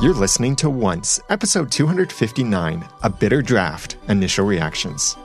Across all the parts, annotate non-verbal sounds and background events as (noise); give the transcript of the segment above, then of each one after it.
You're listening to Once, episode 259 A Bitter Draft Initial Reactions.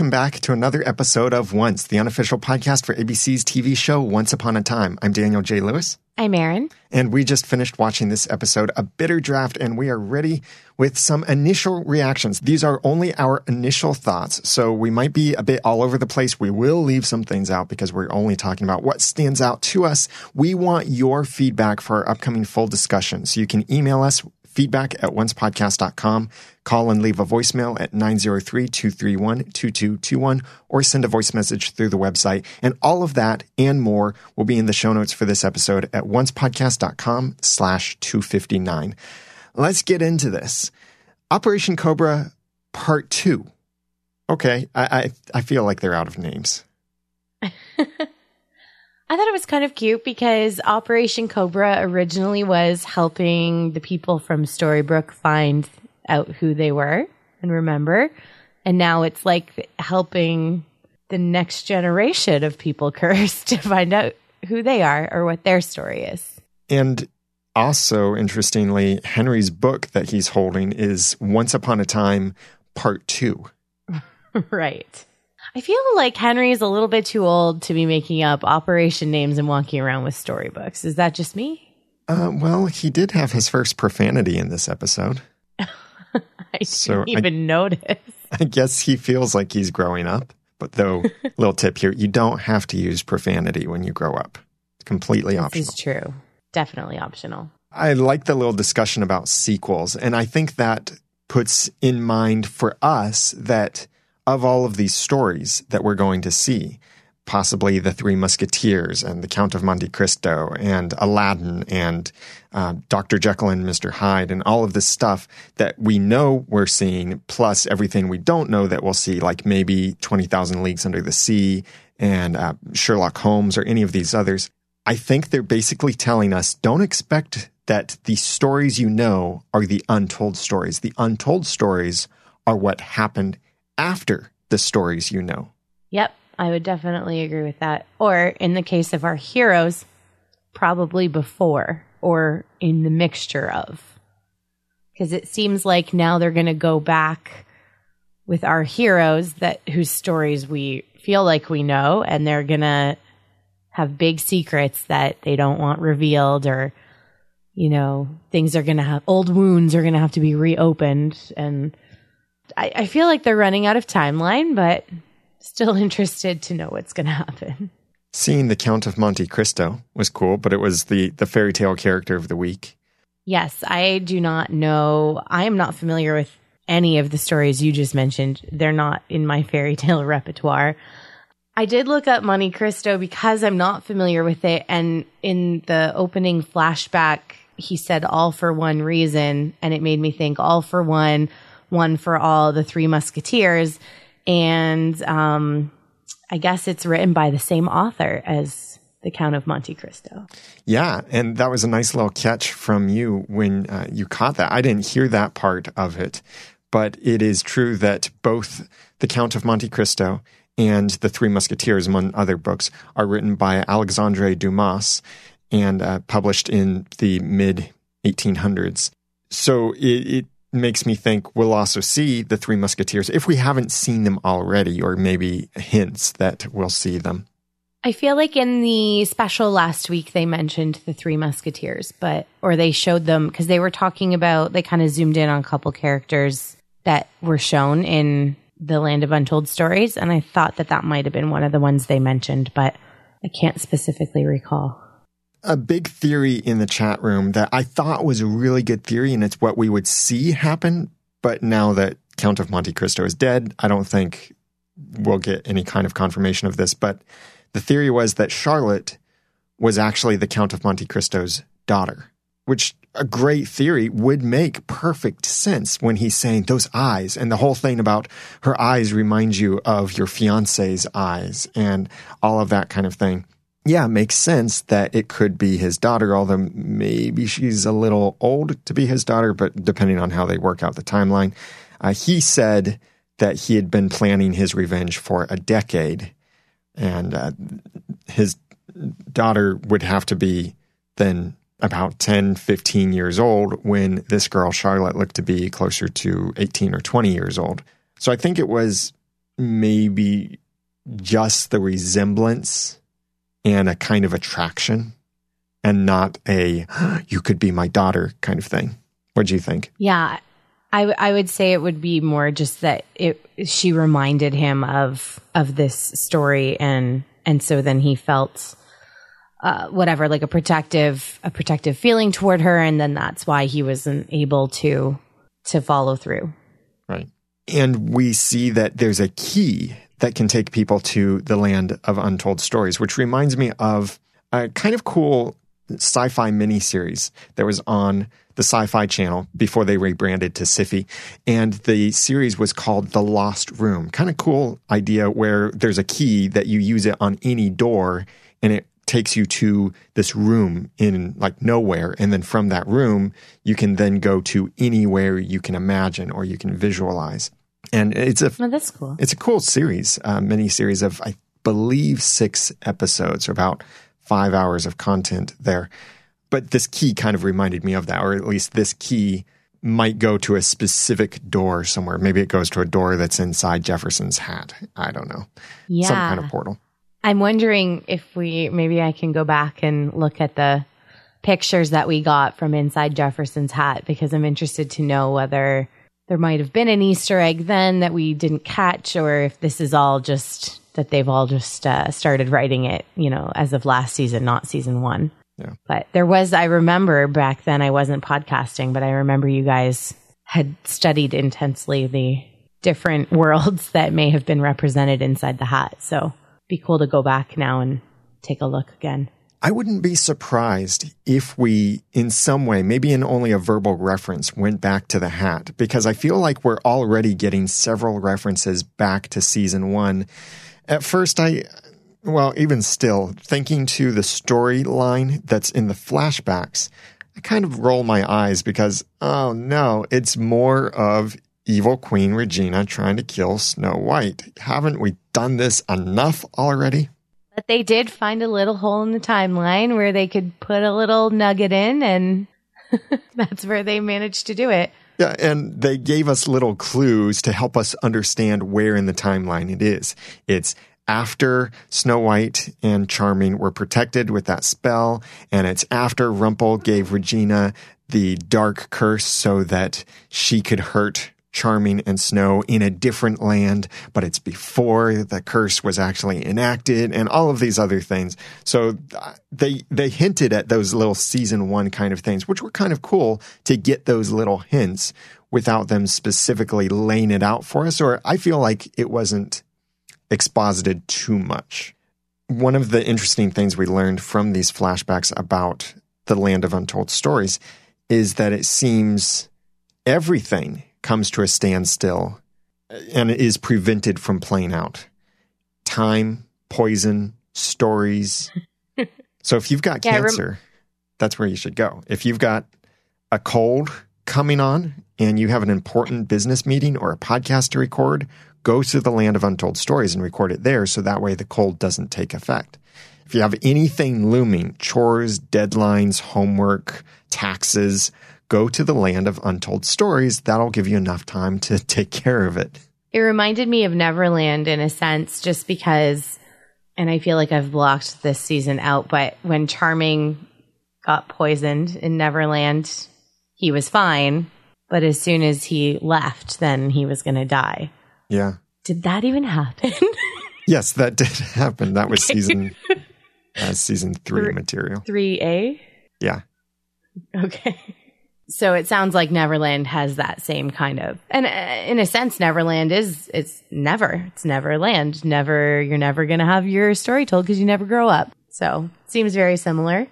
Welcome back to another episode of Once, the unofficial podcast for ABC's TV show Once Upon a Time. I'm Daniel J. Lewis. I'm Erin. And we just finished watching this episode, A Bitter Draft, and we are ready with some initial reactions. These are only our initial thoughts, so we might be a bit all over the place. We will leave some things out because we're only talking about what stands out to us. We want your feedback for our upcoming full discussion. So you can email us feedback at oncepodcast.com. Call and leave a voicemail at 903-231-2221 or send a voice message through the website. And all of that and more will be in the show notes for this episode at oncepodcast.com slash 259. Let's get into this. Operation Cobra Part 2. Okay, I, I, I feel like they're out of names. (laughs) I thought it was kind of cute because Operation Cobra originally was helping the people from Storybrooke find out who they were and remember. And now it's like helping the next generation of people (laughs) cursed to find out who they are or what their story is. And also, interestingly, Henry's book that he's holding is Once Upon a Time, Part Two. (laughs) right. I feel like Henry is a little bit too old to be making up operation names and walking around with storybooks. Is that just me? Uh, well, he did have his first profanity in this episode. (laughs) I so didn't even I, notice. (laughs) I guess he feels like he's growing up. But though, (laughs) little tip here: you don't have to use profanity when you grow up. It's completely this optional. This is true. Definitely optional. I like the little discussion about sequels, and I think that puts in mind for us that of all of these stories that we're going to see, possibly the Three Musketeers and the Count of Monte Cristo and Aladdin and uh, Dr. Jekyll and Mr. Hyde and all of this stuff that we know we're seeing, plus everything we don't know that we'll see, like maybe 20,000 Leagues Under the Sea and uh, Sherlock Holmes or any of these others. I think they're basically telling us don't expect that the stories you know are the untold stories. The untold stories are what happened after the stories you know. Yep, I would definitely agree with that. Or in the case of our heroes, probably before or in the mixture of. Because it seems like now they're going to go back with our heroes that whose stories we feel like we know and they're going to have big secrets that they don't want revealed or you know things are going to have old wounds are going to have to be reopened and I, I feel like they're running out of timeline, but still (laughs) interested to know what's going to happen. Seeing the Count of Monte Cristo was cool, but it was the the fairy tale character of the week. Yes, I do not know. I am not familiar with any of the stories you just mentioned. They're not in my (laughs) fairy tale repertoire. I did look up Monte Cristo because I'm not familiar with it. And in the opening flashback, he said all for one reason. And it made me think all for one one for all, the Three Musketeers, and um, I guess it's written by the same author as the Count of Monte Cristo. Yeah, and that was a nice little catch from you when uh, you caught that. I didn't hear that part of it, but it is true that both the Count of Monte Cristo and the Three Musketeers, among other books, are written by Alexandre Dumas and uh, published in the mid 1800s. So it, it makes me think we'll also see the Three Musketeers if we haven't seen them already, or maybe hints that we'll see them. I feel like in the special last week they mentioned the Three Musketeers, but or they showed them because they were talking about they kind of zoomed in on a couple characters that were shown in the Land of Untold Stories, and I thought that that might have been one of the ones they mentioned, but I can't specifically recall a big theory in the chat room that I thought was a really good theory, and it's what we would see happen. But now that Count of Monte Cristo is dead, I don't think we'll get any kind of confirmation of this. But the theory was that Charlotte was actually the Count of Monte Cristo's daughter, which a great theory would make perfect sense when he's saying those eyes and the whole thing about her eyes reminds you of your fiance's eyes and all of that kind of thing. Yeah, makes sense that it could be his daughter, although maybe she's a little old to be his daughter, but depending on how they work out the timeline. Uh, he said that he had been planning his revenge for a decade and uh, his daughter would have to be then about 10, 15 years old when this girl, Charlotte, looked to be closer to 18 or 20 years old. So I think it was maybe just the resemblance and a kind of attraction and not a you could be my daughter kind of thing. What do you think? Yeah. I, w- I would say it would be more just that it she reminded him of of this story and and so then he felt uh, whatever like a protective a protective feeling toward her and then that's why he wasn't able to to follow through right and we see that there's a key that can take people to the land of untold stories which reminds me of a kind of cool sci-fi miniseries that was on the Sci-Fi Channel before they rebranded to Syfy, and the series was called The Lost Room. Kind of cool idea where there's a key that you use it on any door, and it takes you to this room in like nowhere, and then from that room you can then go to anywhere you can imagine or you can visualize. And it's a oh, that's cool. It's a cool series, uh, mini series of I believe six episodes, or about five hours of content there. But this key kind of reminded me of that, or at least this key might go to a specific door somewhere. Maybe it goes to a door that's inside Jefferson's hat. I don't know. Yeah. Some kind of portal. I'm wondering if we maybe I can go back and look at the pictures that we got from inside Jefferson's hat because I'm interested to know whether there might have been an Easter egg then that we didn't catch, or if this is all just that they've all just uh, started writing it, you know, as of last season, not season one. Yeah. But there was, I remember back then I wasn't podcasting, but I remember you guys had studied intensely the different (laughs) worlds that may have been represented inside the hat. So be cool to go back now and take a look again. I wouldn't be surprised if we, in some way, maybe in only a verbal reference, went back to the hat, because I feel like we're already getting several references back to season one. At first, I, well, even still, thinking to the storyline that's in the flashbacks, I kind of roll my eyes because, oh no, it's more of evil Queen Regina trying to kill Snow White. Haven't we done this enough already? But they did find a little hole in the timeline where they could put a little nugget in, and (laughs) that's where they managed to do it. Yeah, and they gave us little clues to help us understand where in the timeline it is. It's after Snow White and Charming were protected with that spell, and it's after Rumple gave Regina the dark curse so that she could hurt Charming and Snow in a different land, but it's before the curse was actually enacted and all of these other things. So uh, they they hinted at those little season 1 kind of things, which were kind of cool to get those little hints without them specifically laying it out for us or I feel like it wasn't exposited too much. One of the interesting things we learned from these flashbacks about the land of untold stories is that it seems everything comes to a standstill and is prevented from playing out. Time, poison, stories. (laughs) so if you've got Yeah, I rem- cancer, that's where you should go. If you've got a cold coming on and you have an important business meeting or a podcast to record, go to the land of untold stories and record it there so that way the cold doesn't take effect. If you have anything looming, chores, deadlines, homework, taxes, go to the land of untold stories. That'll give you enough time to (laughs) take care of it. It reminded me of Neverland in a sense, just because, and I feel like I've blocked this season out, but when Charming got poisoned in Neverland, he was fine. But as soon as he left, then he was going to die. Yeah. Did that even happen? (laughs) Yes, that did happen. That was season (laughs) uh, season three Three- material. 3A? Yeah. Okay. So it sounds like Neverland has that same kind of, and uh, in a sense, Neverland is, it's never, it's Neverland. Never, you're never going to have your story told because you never grow up. So seems very similar.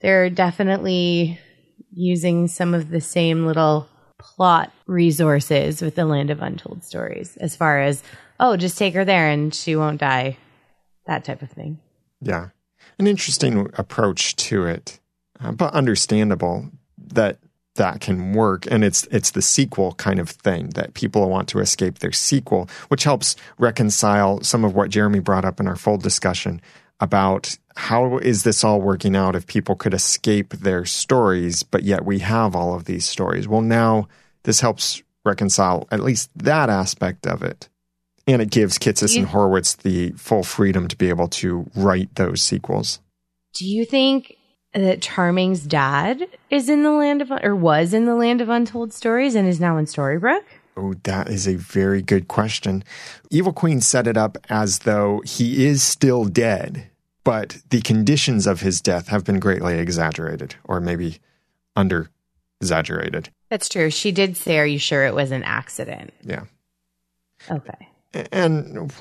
They're definitely using some of the same little plot resources with the Land of Untold Stories, as far as, oh, just take her there and she won't die, that type of thing. Yeah. An interesting approach to it, uh, but understandable that that can work. And it's it's the sequel kind of thing that people want to escape their sequel which helps reconcile some of what Jeremy brought up in our full discussion about how is this all working out if people could escape their stories but yet we have all of these stories. Well now this helps reconcile at least that aspect of it. And it gives Kitsis and Horowitz the full freedom to be able to write those sequels. Do you think that Charming's dad is in the land of or was in the land of untold stories and is now in Storybrooke? Oh, that is a very good question. Evil Queen set it up as though he is still dead, but the conditions of his death have been greatly exaggerated or maybe under exaggerated. That's true. She did say, Are you sure it was an accident? Yeah. Okay. And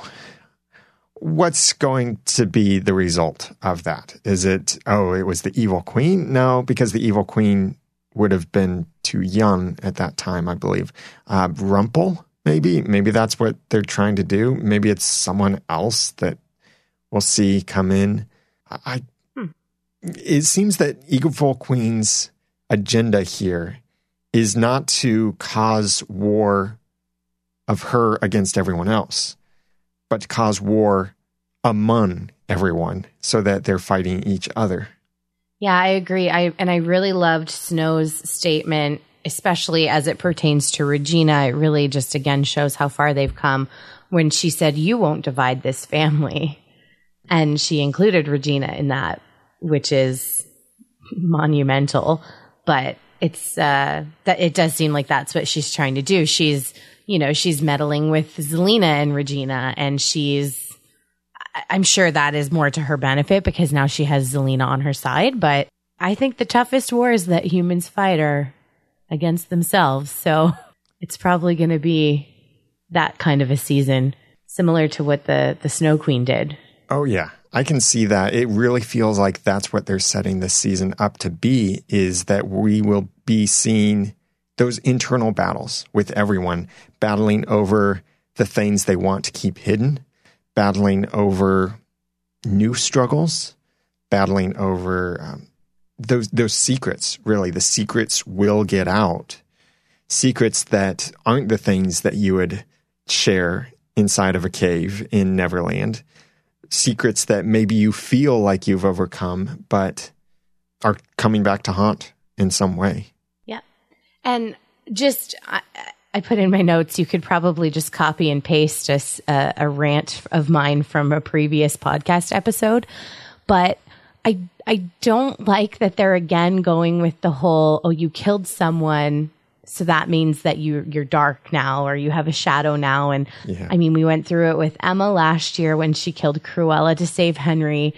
what's going to be the result of that? Is it, oh, it was the evil queen? No, because the evil queen would have been too young at that time, I believe. Uh, Rumple, maybe? Maybe that's what they're trying to do. Maybe it's someone else that we'll see come in. I, hmm. It seems that Evil Queen's agenda here is not to cause war of her against everyone else but cause war among everyone so that they're fighting each other. Yeah, I agree. I and I really loved Snow's statement, especially as it pertains to Regina. It really just again shows how far they've come when she said, "You won't divide this family," and she included Regina in that, which is monumental. But it's uh, that it does seem like that's what she's trying to do. She's you know, she's meddling with Zelena and Regina, and she's, I'm sure that is more to her benefit because now she has Zelena on her side. But I think the toughest wars that humans fight are against themselves. So (laughs) it's probably going to be that kind of a season, similar to what the, the Snow Queen did. Oh, yeah. I can see that. It really feels like that's what they're setting this season up to be is that we will be seeing those internal battles with everyone, battling over the things they want to keep hidden, battling over new struggles, battling over um, those those secrets. Really, the secrets will get out. Secrets that aren't the things that you would share inside of a cave in Neverland. Secrets that maybe you feel like you've overcome, but are coming back to haunt in some way. And just, I, I, put in my notes, you could probably just copy and paste a, a, a rant of mine from a previous podcast episode. But I, I don't like that they're again going with the whole, oh, you killed someone. So that means that you you're dark now or you have a shadow now. And yeah. I mean, we went through it with Emma last year when she killed Cruella to save Henry.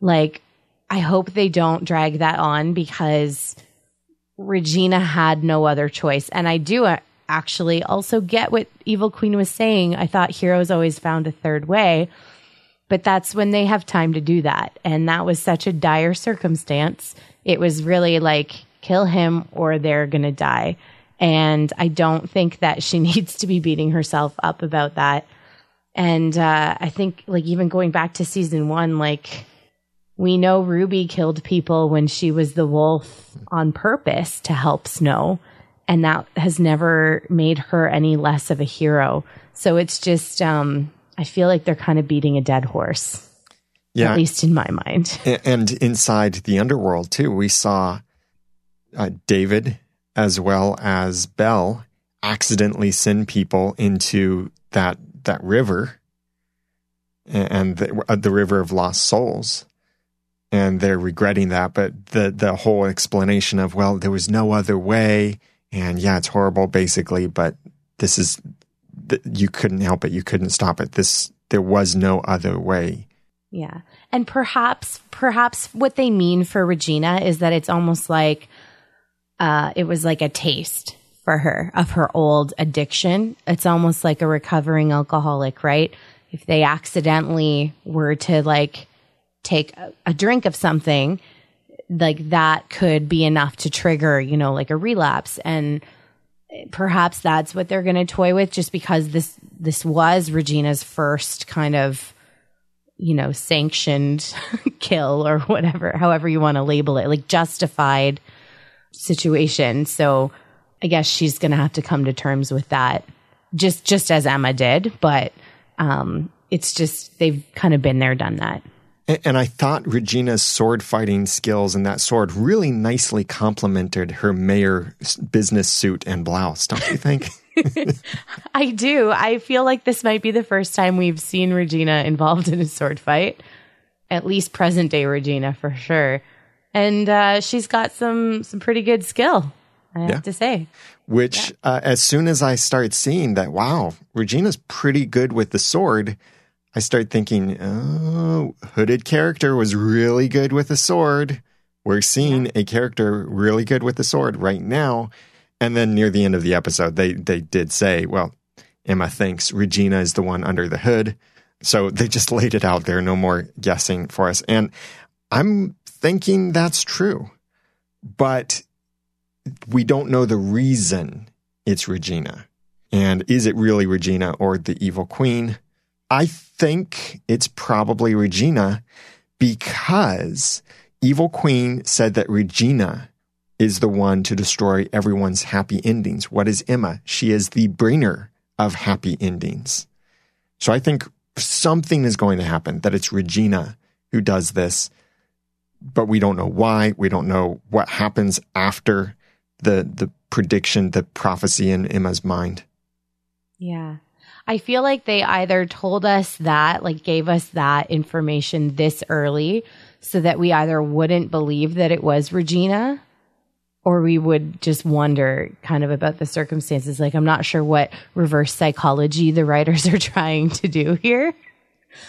Like, I hope they don't drag that on because Regina had no other choice. And I do uh, actually also get what Evil Queen was saying. I thought heroes always found a third way, but that's when they have time to do that. And that was such a dire circumstance. It was really like, kill him or they're going to die. And I don't think that she (laughs) needs to be beating herself up about that. And uh, I think, like, even going back to season one, like, we know Ruby killed people when she was the wolf on purpose to help Snow, and that has never made her any less of a hero. So it's just, um, I feel like they're kind of beating a dead horse. Yeah. At least in my mind. And inside the underworld, too, we saw uh, David as well as Belle accidentally send people into that that river and the, uh, the river of lost souls and they're regretting that. But the the whole explanation of well, there was no other way, and yeah, it's horrible, basically. But this is you couldn't help it, you couldn't stop it. This there was no other way. Yeah, and perhaps perhaps what they mean for Regina is that it's almost like uh, it was like a taste for her of her old addiction. It's almost like a recovering alcoholic, right? If they accidentally were to like take a, a drink of something, like that could be enough to trigger, you know, like a relapse. And perhaps that's what they're going to toy with just because this, this was Regina's first kind of, you know, sanctioned (laughs) kill or whatever, however you want to label it, like justified situation. So I guess she's going to have to come to terms with that just, just as Emma did. But, um, it's just, they've kind of been there, done that. And I thought Regina's sword fighting skills and that sword really nicely complemented her mayor business suit and blouse, don't you think? (laughs) I do. I feel like this might be the first time we've seen Regina involved in a sword fight. At least present day Regina for sure. And uh, she's got some some pretty good skill, I have yeah. to say. Which, yeah. uh, as soon as I start seeing that, wow, Regina's pretty good with the sword, I start thinking, oh, hooded character was really good with a sword. We're seeing a character really good with the sword right now. And then near the end of the episode, they they did say, well, Emma thinks Regina is the one under the hood. So they just (laughs) laid it out there, no more guessing for us. And I'm thinking that's true. But we don't know the reason it's Regina. And is it really Regina or the evil queen? I think it's probably Regina because Evil Queen said that Regina is the one to destroy everyone's happy endings. What is Emma? She is the bringer of happy endings. So I think something is going to happen that it's Regina who does this, but we don't know why. We don't know what happens after the the prediction, the prophecy in Emma's mind. Yeah. I feel like they either told us that, like gave us that information this early so that we either wouldn't believe that it was Regina or we would just wonder kind of about the circumstances. Like, I'm not sure what reverse psychology the writers (laughs) are trying to do here.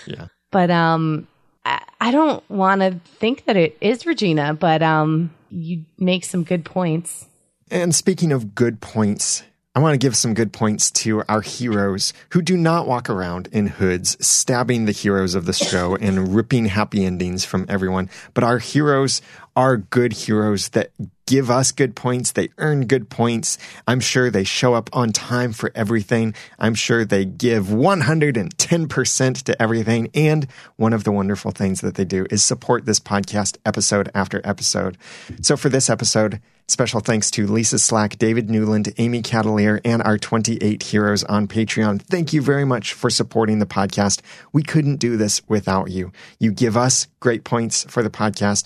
Yeah. But, um, I, I don't want to think that it is Regina, but, um, you make some good points. And speaking of good points, I want to give some good points to our heroes who do not walk around in hoods, stabbing the heroes of the show and ripping happy endings from everyone. But our heroes are good heroes that give us good points. They earn good points. I'm sure they show up on time for everything. I'm sure they give 110% to everything. And one of the wonderful things that they do is support this podcast episode after episode. So for this episode, Special thanks to Lisa Slack, David Newland, Amy Catalier, and our 28 heroes on Patreon. Thank you very much for supporting the podcast. We couldn't do this without you. You give us great points for the podcast,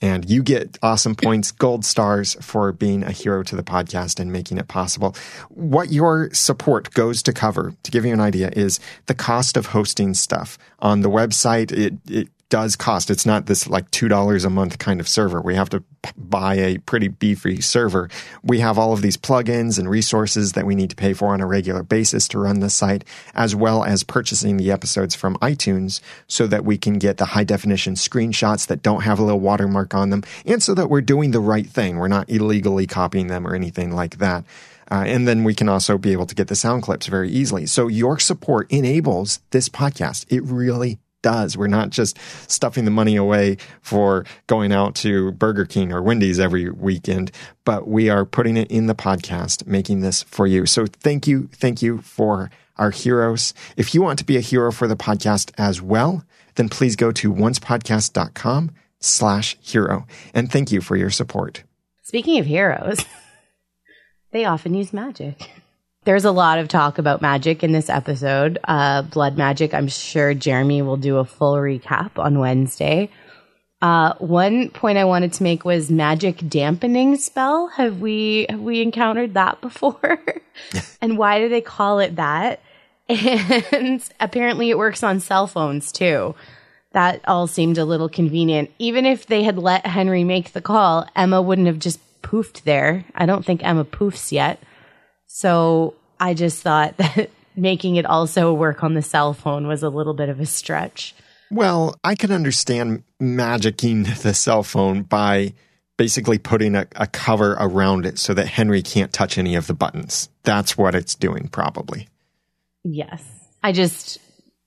and you get awesome points, gold stars for being a hero to the podcast and making it possible. What your support goes to cover, to give you an idea, is the cost of hosting stuff on the website. It, it does cost. It's not this like $2 a month kind of server. We have to buy a pretty beefy server. We have all of these plugins and resources that we need to pay for on a regular basis to run the site, as well as purchasing the episodes from iTunes so that we can get the high definition screenshots that don't have a little watermark on them and so that we're doing the right thing. We're not illegally copying them or anything like that. Uh, and then we can also be able to get the sound clips very easily. So your support enables this podcast. It really does. We're not just stuffing the money away for going out to Burger King or Wendy's every weekend, but we are putting it in the podcast, making this for you. So thank you. Thank you for our heroes. If you want to be a hero for the podcast as well, then please go to oncepodcast.com slash hero. And thank you for your support. Speaking of heroes, (laughs) they often use magic. (laughs) There's a lot of talk about magic in this episode. Uh, blood magic. I'm sure Jeremy will do a full recap on Wednesday. Uh, one point I wanted to make was magic dampening spell. Have we have we encountered that before? (laughs) and why do they call it that? (laughs) And apparently it works on cell phones too. That all seemed a little convenient. Even if they had let Henry make the call, Emma wouldn't have just poofed there. I don't think Emma poofs yet. So I just thought (laughs) that making it also work on the cell phone was a little bit of a stretch. Well, I can understand magicking the cell phone by basically putting a, a, cover around it so that Henry can't touch any of the buttons. That's what it's doing, probably. Yes. I just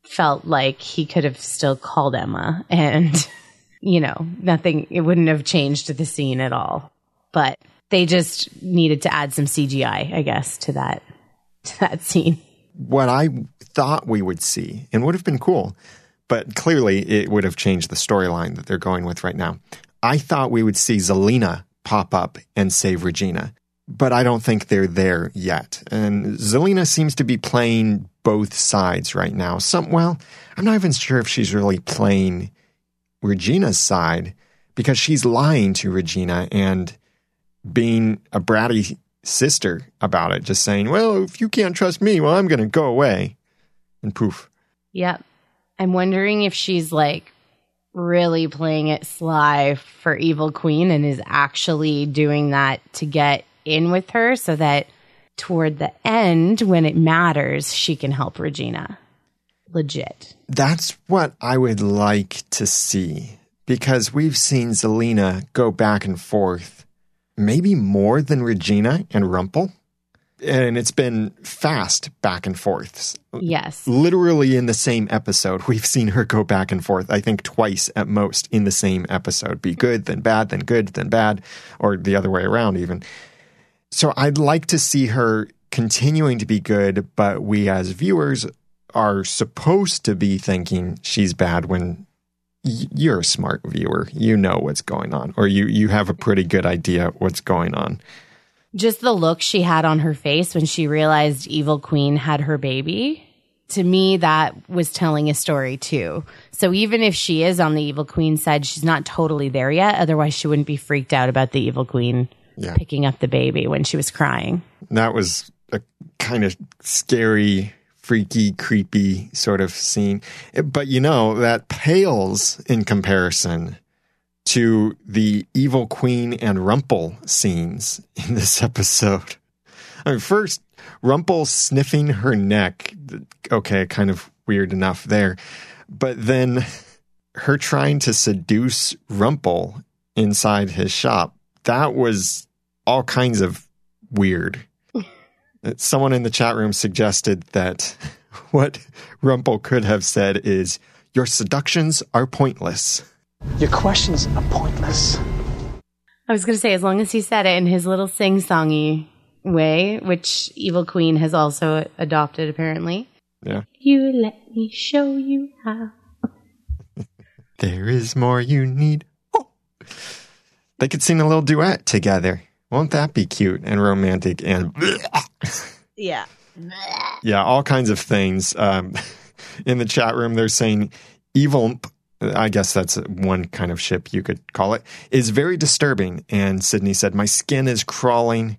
felt like he could have still called Emma and (laughs) you know, nothing, it wouldn't have changed the scene at all. But they just needed to add some CGI, I guess, to that, to that scene. What I thought we would see, and would have been cool, but clearly it would have changed the storyline that they're going with right now. I thought we would see Zelena pop up and save Regina, but I don't think they're there yet. And Zelena seems to be playing both sides right now. Some, well, I'm not even sure if she's really playing Regina's side because she's lying to Regina and being a bratty sister about it, just saying, well, if you can't trust me, well, I'm going to go away. And poof. Yep. I'm wondering if she's like really playing it sly for Evil Queen and is actually doing that to get in with her so that toward the end, when it matters, she can help Regina. Legit. That's what I would like to see because we've seen Zelena go back and forth, maybe more than Regina and Rumple. And it's been fast back and forth. Yes. Literally in the same episode, (laughs) we've seen her go back and forth, I think twice at most in the same episode. Be good, then bad, then good, then bad, or the other way around, even. So I'd like to see her continuing to be good, but we as viewers are supposed to be thinking she's bad when you're a smart viewer. You know what's going on, or you, you have a pretty good idea what's going on. Just the look she had on her face when she realized Evil Queen had her baby. To me, that was telling a story too. So even if she is on the Evil Queen side, she's not totally there yet. Otherwise, she wouldn't be freaked out about the Evil Queen yeah. picking up the baby when she was crying. That was a kind of scary freaky, creepy sort of scene. But you know, that pales in comparison to the evil queen and Rumple scenes in this (laughs) episode. I mean, first, Rumple sniffing her neck. Okay, kind of weird enough there. But then her trying to seduce Rumple inside his shop. That was all kinds of weird. Someone in the chat room suggested that (laughs) what Rumple could have said is, Your seductions are pointless. Your questions are pointless. I was going to say, as long as he said it in his little sing songy way, which Evil Queen has also adopted apparently. Yeah. You let me show you how. (laughs) there is more you need. Oh. They could sing a little duet together. Won't that be cute and romantic and (laughs) Yeah. Yeah, all kinds of things. Um, (laughs) in the chat room, they're saying evil. I guess that's one kind of ship you could call it. Is very disturbing. And Sydney said, "My skin is crawling."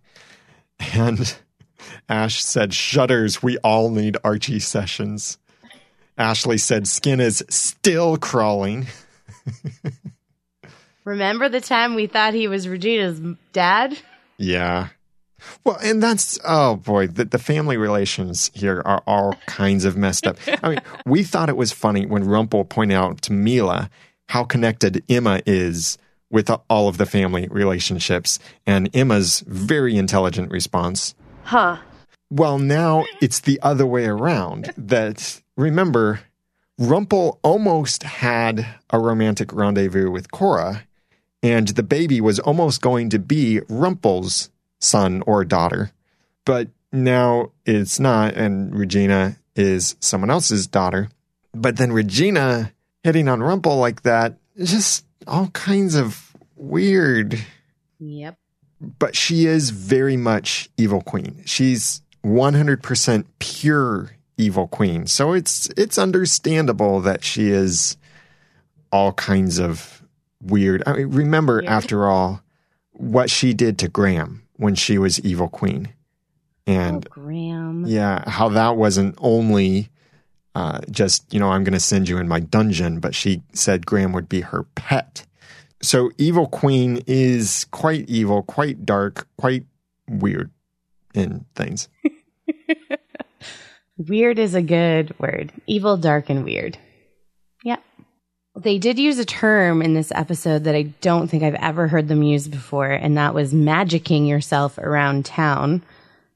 (laughs) And Ash said, "Shudders. We all need Archie sessions." Ashley said, "Skin is still crawling." Remember the time we thought he was Regina's dad? Yeah. Well, and that's oh boy, the, the family relations here are all kinds of messed up. I mean, (laughs) we thought it was funny when Rumple pointed out to Milah how connected Emma is with all of the family relationships, and Emma's very intelligent response. Huh. Well, now it's the other way around. That remember, Rumple almost had a romantic rendezvous with Cora, and the baby was almost going to be Rumple's son or daughter. But now it's not, and Regina is someone else's daughter. But then Regina hitting on Rumple like that, just all kinds of weird. Yep. But she is very much evil queen. She's 100% pure evil queen. So it's it's understandable that she is all kinds of weird. I mean, remember, weird. after all, what she did to Graham when she was evil queen. And oh, Graham. Yeah, how that wasn't only uh, just, you know, I'm going to send you in my dungeon, but she said Graham would be her pet. So Evil Queen is quite evil, quite dark, quite weird in things. (laughs) weird is a good word. Evil, dark, and weird. They did use a term in this episode that I don't think I've ever heard them use before, and that was magicking yourself around town.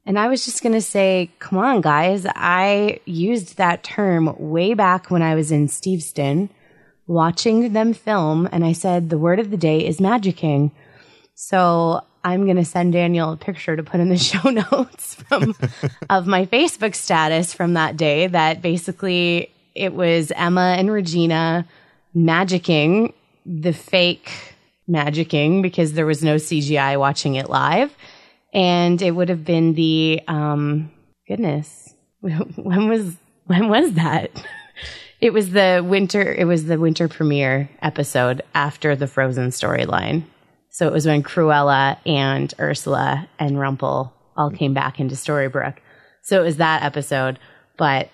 And I was just going to say, come on, guys. I used that term way back when I was in Steveston watching them film and I said, the word of the day is magicking. So I'm going to send Daniel a picture to put in the (laughs) show notes from (laughs) of my Facebook status from that day that basically it was Emma and Regina magicking the fake magicking because there was no CGI watching it live. And it would have been the, um, goodness, (laughs) when was, when was that? (laughs) It was the winter, it was the winter premiere episode after the Frozen storyline. So it was when Cruella and Ursula and Rumple all came back into Storybrooke. So it was that episode. But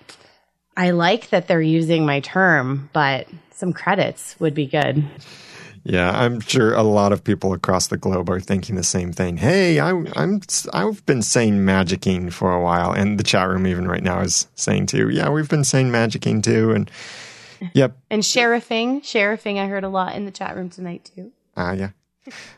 I like that they're using my term, but some credits would be good. Yeah, I'm sure a lot of people across the globe are thinking the same thing. Hey, I'm I'm I've been saying magicking for a while, and the chat room even right now is saying too. Yeah, we've been saying magicking too, and (laughs) yep. and sheriffing, sheriffing, I heard a lot in the chat room tonight too. Ah, uh, yeah.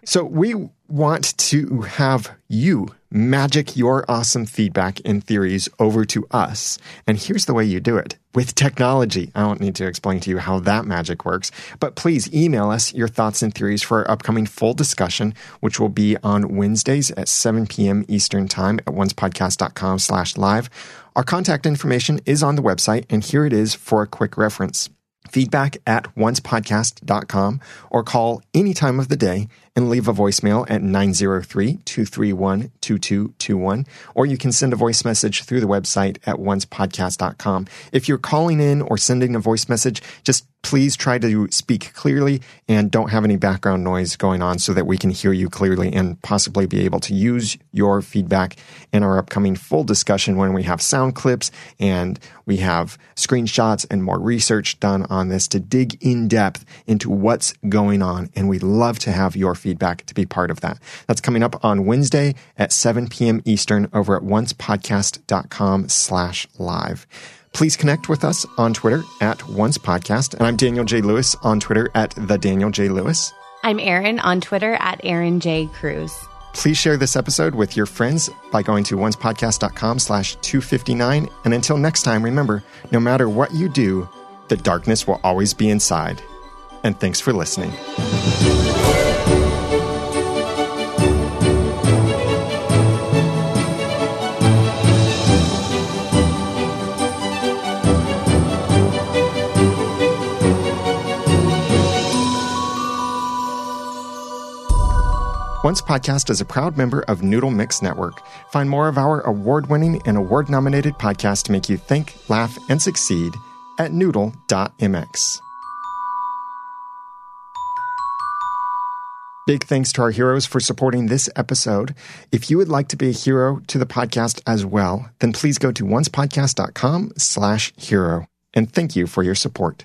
So we want to have you magic your awesome feedback and theories over to us. And here's the way you do it with technology. I don't need to explain to you how that magic works, but please email us your thoughts and theories for our upcoming full discussion, which will be on Wednesdays at 7 p.m. Eastern Time at oncepodcast.com slash live. Our contact information is on the website, and here it is for a quick reference feedback at oncepodcast.com or call any time of the day and leave a voicemail at 903-231-2221 or you can send a voice message through the website at oncepodcast.com. If you're calling in or sending a voice message, just please try to speak clearly and don't have any background noise going on so that we can hear you clearly and possibly be able to use your feedback in our upcoming full discussion when we have sound clips and we have screenshots and more research done on this to dig in depth into what's going on. And we'd love to have your feedback to be part of that. That's coming up on Wednesday at 7 p.m. Eastern over at oncepodcast.com slash live. Please connect with us on Twitter at Once Podcast. And I'm Daniel J. Lewis on Twitter at The Daniel J. Lewis. I'm Erin on Twitter at Erin J. Cruz. Please share this episode with your friends by going to oncepodcast.com slash 259. And until next time, remember, no matter what you do, the darkness will always be inside. And thanks for listening. Once Podcast is a proud member of Noodle Mix Network. Find more of our award winning and award nominated podcasts to make you think, laugh, and succeed at noodle.mx. Big thanks to our heroes for supporting this episode. If you would like to be a hero to the podcast as well, then please go to oncepodcast.com slash hero. And thank you for your support.